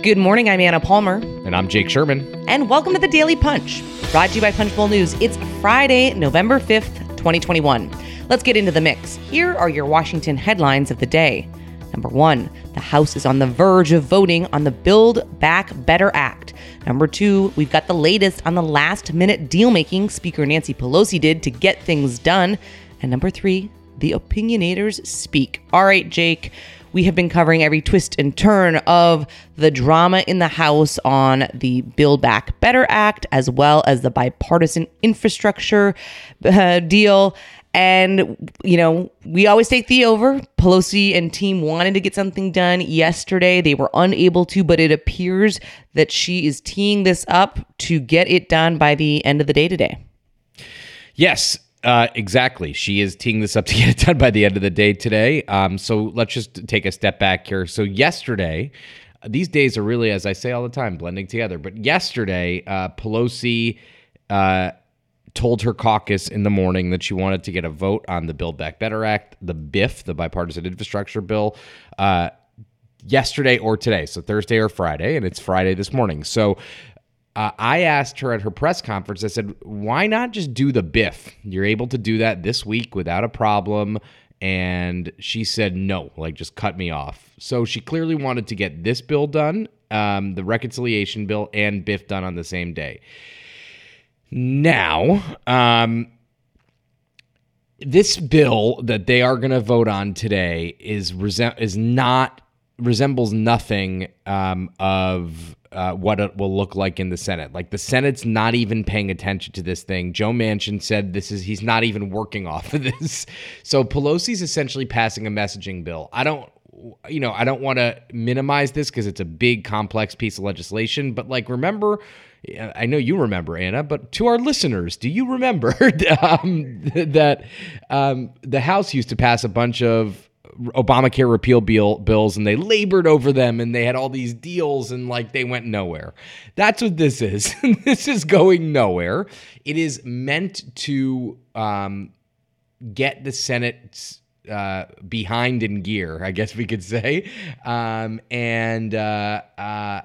Good morning. I'm Anna Palmer. And I'm Jake Sherman. And welcome to the Daily Punch, brought to you by Punchbowl News. It's Friday, November 5th, 2021. Let's get into the mix. Here are your Washington headlines of the day. Number one, the House is on the verge of voting on the Build Back Better Act. Number two, we've got the latest on the last minute deal making Speaker Nancy Pelosi did to get things done. And number three, the opinionators speak. All right, Jake, we have been covering every twist and turn of the drama in the House on the Build Back Better Act, as well as the bipartisan infrastructure uh, deal. And, you know, we always take the over. Pelosi and team wanted to get something done yesterday. They were unable to, but it appears that she is teeing this up to get it done by the end of the day today. Yes, uh, exactly. She is teeing this up to get it done by the end of the day today. Um, so let's just take a step back here. So yesterday, these days are really, as I say all the time, blending together. But yesterday, uh, Pelosi uh, told her caucus in the morning that she wanted to get a vote on the Build Back Better Act, the BIF, the bipartisan infrastructure bill, uh, yesterday or today. So Thursday or Friday, and it's Friday this morning. So uh, I asked her at her press conference, I said, why not just do the BIF? You're able to do that this week without a problem. And she said, no, like just cut me off. So she clearly wanted to get this bill done, um, the reconciliation bill, and BIF done on the same day. Now, um, this bill that they are going to vote on today is is not resembles nothing um, of uh, what it will look like in the Senate. Like the Senate's not even paying attention to this thing. Joe Manchin said this is he's not even working off of this. So Pelosi's essentially passing a messaging bill. I don't you know, I don't want to minimize this because it's a big complex piece of legislation, but like remember I know you remember Anna, but to our listeners, do you remember um, that um, the House used to pass a bunch of Obamacare repeal bill, bills and they labored over them and they had all these deals and like they went nowhere. That's what this is. this is going nowhere. It is meant to um, get the Senate uh, behind in gear, I guess we could say. Um, and uh, uh,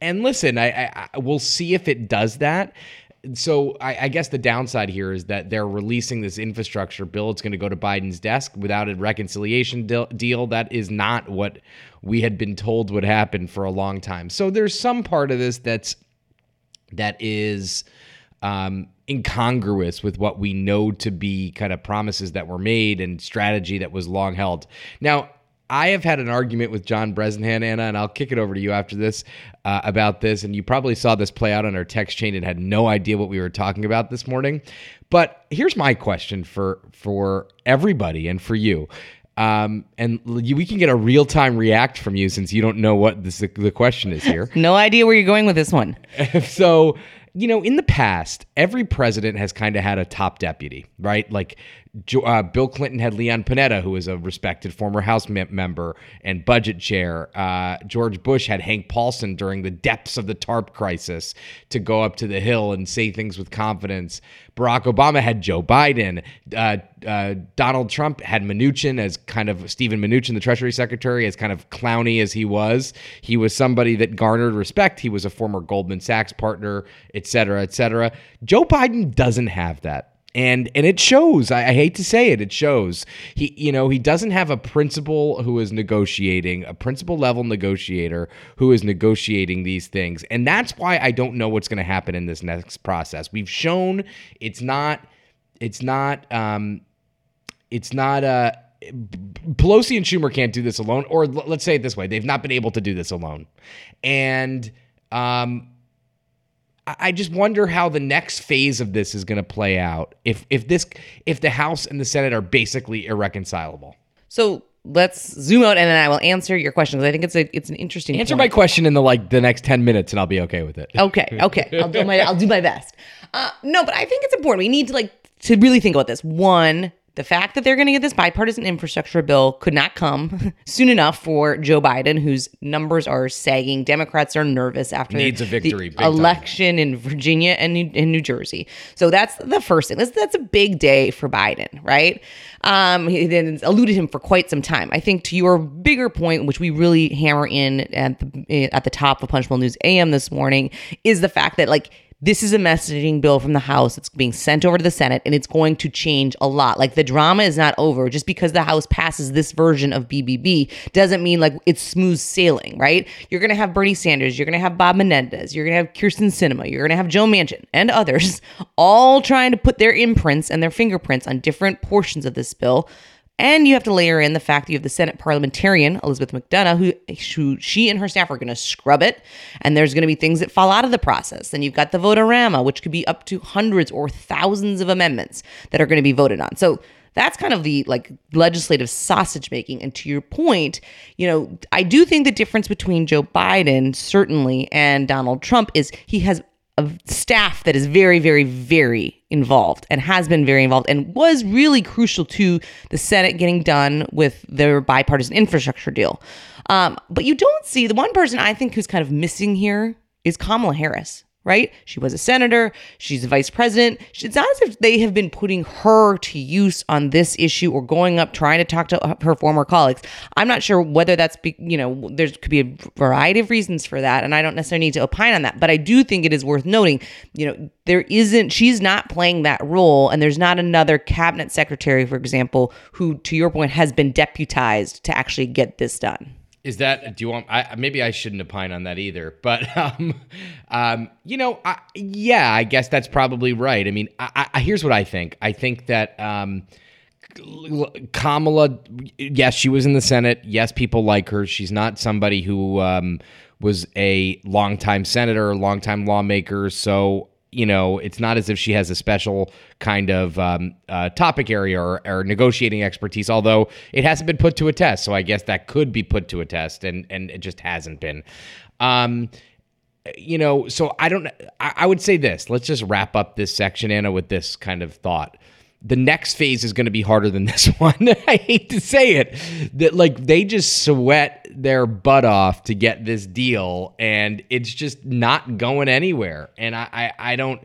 and listen, I, I, I we'll see if it does that so I, I, guess the downside here is that they're releasing this infrastructure bill. It's going to go to Biden's desk without a reconciliation deal. That is not what we had been told would happen for a long time. So there's some part of this that's that is um, incongruous with what we know to be kind of promises that were made and strategy that was long held. Now, I have had an argument with John Bresnahan, Anna, and I'll kick it over to you after this uh, about this. And you probably saw this play out on our text chain and had no idea what we were talking about this morning. But here's my question for for everybody and for you. Um, and we can get a real time react from you since you don't know what this, the question is here. no idea where you're going with this one. so you know, in the past, every president has kind of had a top deputy, right? Like uh, Bill Clinton had Leon Panetta, who was a respected former House member and budget chair. Uh, George Bush had Hank Paulson during the depths of the TARP crisis to go up to the Hill and say things with confidence. Barack Obama had Joe Biden. Uh, uh Donald Trump had Mnuchin as kind of Stephen Mnuchin, the Treasury Secretary, as kind of clowny as he was. He was somebody that garnered respect. He was a former Goldman Sachs partner, et cetera, et cetera. Joe Biden doesn't have that and and it shows. I, I, hate to say it it shows. He you know he doesn't have a principal who is negotiating a principal level negotiator who is negotiating these things. And that's why i don't know what's going to happen in this next process. We've shown it's not it's not um it's not uh pelosi and schumer can't do this alone or let's say it this way they've not been able to do this alone. And um I just wonder how the next phase of this is going to play out. If if this if the House and the Senate are basically irreconcilable. So let's zoom out and then I will answer your questions. I think it's a it's an interesting answer point. my question in the like the next ten minutes and I'll be okay with it. Okay, okay, I'll do my I'll do my best. Uh, no, but I think it's important. We need to like to really think about this. One, the fact that they're going to get this bipartisan infrastructure bill could not come soon enough for Joe Biden, whose numbers are sagging. Democrats are nervous after Needs a victory, the big time. election in Virginia and New, in New Jersey. So that's the first thing. That's, that's a big day for Biden, right? Um, he then eluded him for quite some time. I think to your bigger point, which we really hammer in at the at the top of Punchbowl News AM this morning, is the fact that like this is a messaging bill from the House that's being sent over to the Senate, and it's going to change a lot. Like the drama is not over. Just because the House passes this version of BBB doesn't mean like it's smooth sailing, right? You're going to have Bernie Sanders, you're going to have Bob Menendez, you're going to have Kyrsten Sinema, you're going to have Joe Manchin, and others all trying to put their imprints and their fingerprints on different portions of this bill. And you have to layer in the fact that you have the Senate parliamentarian, Elizabeth McDonough, who, who she and her staff are going to scrub it. And there's going to be things that fall out of the process. Then you've got the votorama, which could be up to hundreds or thousands of amendments that are going to be voted on. So that's kind of the like legislative sausage making. And to your point, you know, I do think the difference between Joe Biden, certainly, and Donald Trump is he has a staff that is very, very, very involved and has been very involved and was really crucial to the Senate getting done with their bipartisan infrastructure deal. Um, but you don't see the one person I think who's kind of missing here is Kamala Harris right? She was a senator, she's a vice president. It's not as if they have been putting her to use on this issue or going up trying to talk to her former colleagues. I'm not sure whether that's, be, you know, there could be a variety of reasons for that, and I don't necessarily need to opine on that, but I do think it is worth noting, you know, there isn't, she's not playing that role, and there's not another cabinet secretary, for example, who, to your point, has been deputized to actually get this done. Is that? Do you want? I, maybe I shouldn't opine on that either. But um, um, you know, I, yeah, I guess that's probably right. I mean, I, I, here's what I think. I think that um, Kamala, yes, she was in the Senate. Yes, people like her. She's not somebody who um, was a longtime senator, longtime lawmaker. So you know, it's not as if she has a special kind of um, uh, topic area or, or, negotiating expertise, although it hasn't been put to a test. So I guess that could be put to a test, and and it just hasn't been. Um, you know, so I don't. I, I would say this. Let's just wrap up this section, Anna, with this kind of thought the next phase is going to be harder than this one. I hate to say it, that like they just sweat their butt off to get this deal, and it's just not going anywhere. And I, I, I don't.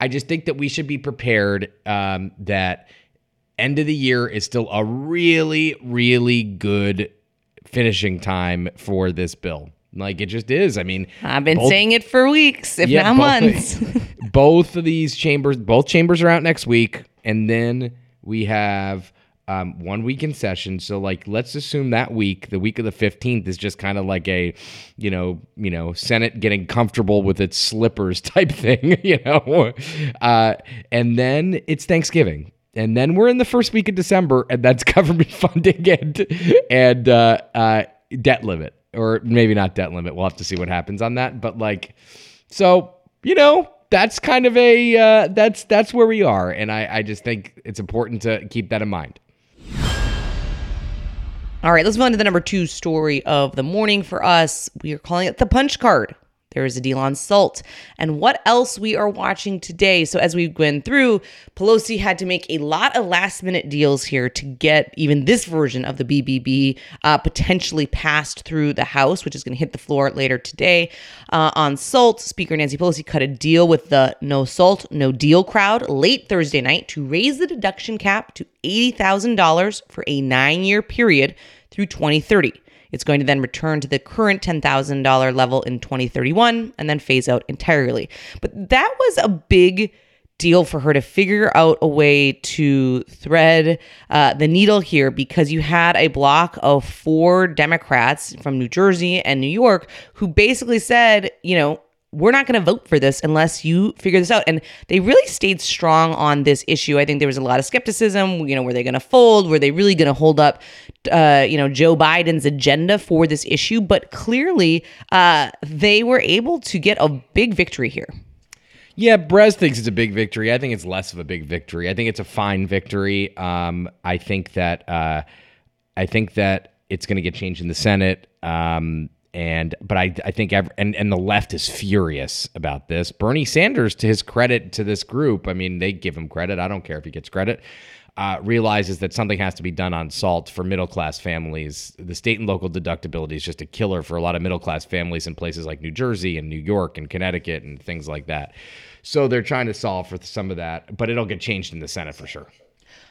I just think that we should be prepared um, that end of the year is still a really, really good finishing time for this bill. Like it just is. I mean, I've been both, saying it for weeks, if yeah, not months. both of these chambers, both chambers are out next week and then we have um, one week in session. So like, let's assume that week, the week of the fifteenth, is just kind of like a, you know, you know, Senate getting comfortable with its slippers type thing, you know, uh, and then it's Thanksgiving. And then we're in the first week of December, and that's government funding and and uh, uh, debt limit, or maybe not debt limit. We'll have to see what happens on that. But like, so you know, that's kind of a uh, that's that's where we are, and I, I just think it's important to keep that in mind. All right, let's move on to the number two story of the morning for us. We are calling it the punch card. There is a deal on salt. And what else we are watching today? So, as we went through, Pelosi had to make a lot of last minute deals here to get even this version of the BBB uh, potentially passed through the House, which is going to hit the floor later today. Uh, on salt, Speaker Nancy Pelosi cut a deal with the No Salt, No Deal crowd late Thursday night to raise the deduction cap to $80,000 for a nine year period through 2030. It's going to then return to the current $10,000 level in 2031 and then phase out entirely. But that was a big deal for her to figure out a way to thread uh, the needle here because you had a block of four Democrats from New Jersey and New York who basically said, you know, we're not going to vote for this unless you figure this out. And they really stayed strong on this issue. I think there was a lot of skepticism. You know, were they going to fold? Were they really going to hold up, uh, you know, Joe Biden's agenda for this issue? But clearly, uh, they were able to get a big victory here. Yeah, Brez thinks it's a big victory. I think it's less of a big victory. I think it's a fine victory. Um, I think that uh, I think that it's going to get changed in the Senate. Um, and but I I think every, and and the left is furious about this. Bernie Sanders, to his credit, to this group, I mean they give him credit. I don't care if he gets credit. uh, realizes that something has to be done on salt for middle class families. The state and local deductibility is just a killer for a lot of middle class families in places like New Jersey and New York and Connecticut and things like that. So they're trying to solve for some of that, but it'll get changed in the Senate for sure.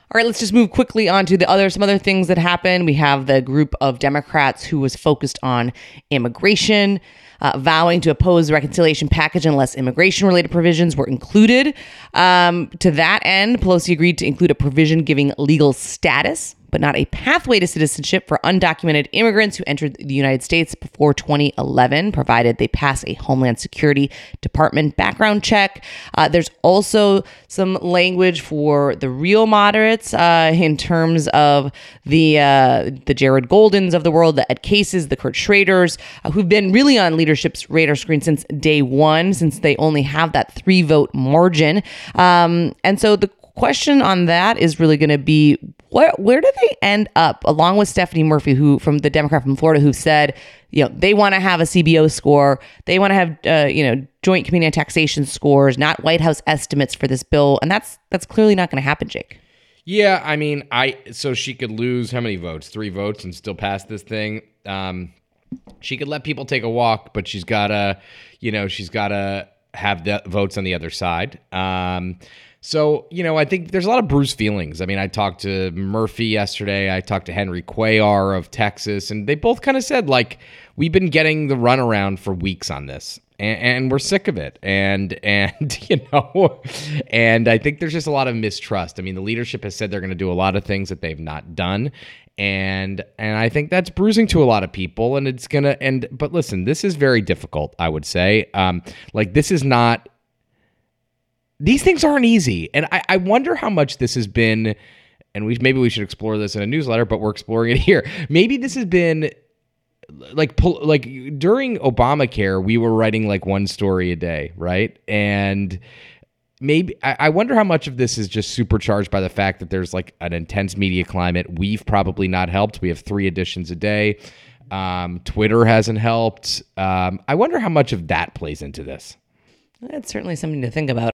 All right, let's just move quickly on to the other some other things that happened. We have the group of Democrats who was focused on immigration uh, vowing to oppose the reconciliation package unless immigration related provisions were included. Um, to that end, Pelosi agreed to include a provision giving legal status but not a pathway to citizenship for undocumented immigrants who entered the United States before 2011, provided they pass a Homeland Security Department background check. Uh, there's also some language for the real moderates uh, in terms of the uh, the Jared Goldens of the world, the Ed Cases, the Kurt Schraders, uh, who've been really on leadership's radar screen since day one, since they only have that three vote margin. Um, and so the question on that is really going to be where where do they end up along with Stephanie Murphy who from the Democrat from Florida who said you know they want to have a CBO score they want to have uh, you know joint committee taxation scores not White House estimates for this bill and that's that's clearly not going to happen Jake yeah I mean I so she could lose how many votes three votes and still pass this thing um she could let people take a walk but she's got to you know she's got to have the votes on the other side um so, you know, I think there's a lot of bruised feelings. I mean, I talked to Murphy yesterday. I talked to Henry Cuellar of Texas, and they both kind of said, like, we've been getting the runaround for weeks on this. And, and, we're sick of it. And and you know, and I think there's just a lot of mistrust. I mean, the leadership has said they're going to do a lot of things that they've not done, and and I think that's bruising to a lot of people. And it's gonna and but listen, this is very difficult. I would say, um, like this is not these things aren't easy. And I, I wonder how much this has been, and we maybe we should explore this in a newsletter, but we're exploring it here. Maybe this has been like like during Obamacare, we were writing like one story a day, right? And maybe I wonder how much of this is just supercharged by the fact that there's like an intense media climate. We've probably not helped. We have three editions a day. Um, Twitter hasn't helped. Um, I wonder how much of that plays into this. That's certainly something to think about.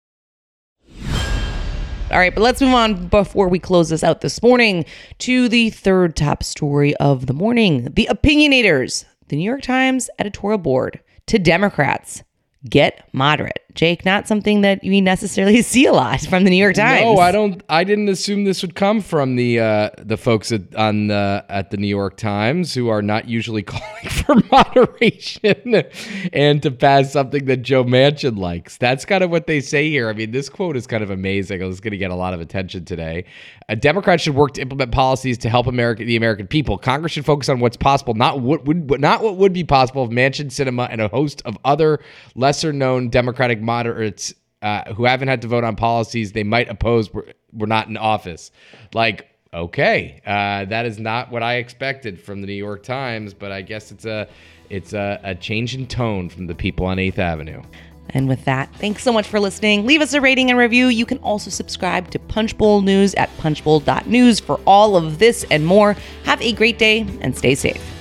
All right, but let's move on before we close this out this morning to the third top story of the morning. The opinionators, the New York Times editorial board, to Democrats get moderate. Jake, not something that we necessarily see a lot from the New York Times. No, I don't. I didn't assume this would come from the uh, the folks at, on the at the New York Times who are not usually calling for moderation and to pass something that Joe Manchin likes. That's kind of what they say here. I mean, this quote is kind of amazing. It's going to get a lot of attention today. A Democrat should work to implement policies to help America, the American people. Congress should focus on what's possible, not what would not what would be possible if Manchin, Sinema, and a host of other lesser known Democratic moderates uh, who haven't had to vote on policies they might oppose were, were not in office. Like, okay, uh, that is not what I expected from the New York Times, but I guess it's a it's a, a change in tone from the people on Eighth Avenue. And with that, thanks so much for listening. Leave us a rating and review. You can also subscribe to Punchbowl News at punchbowl.news for all of this and more. Have a great day and stay safe.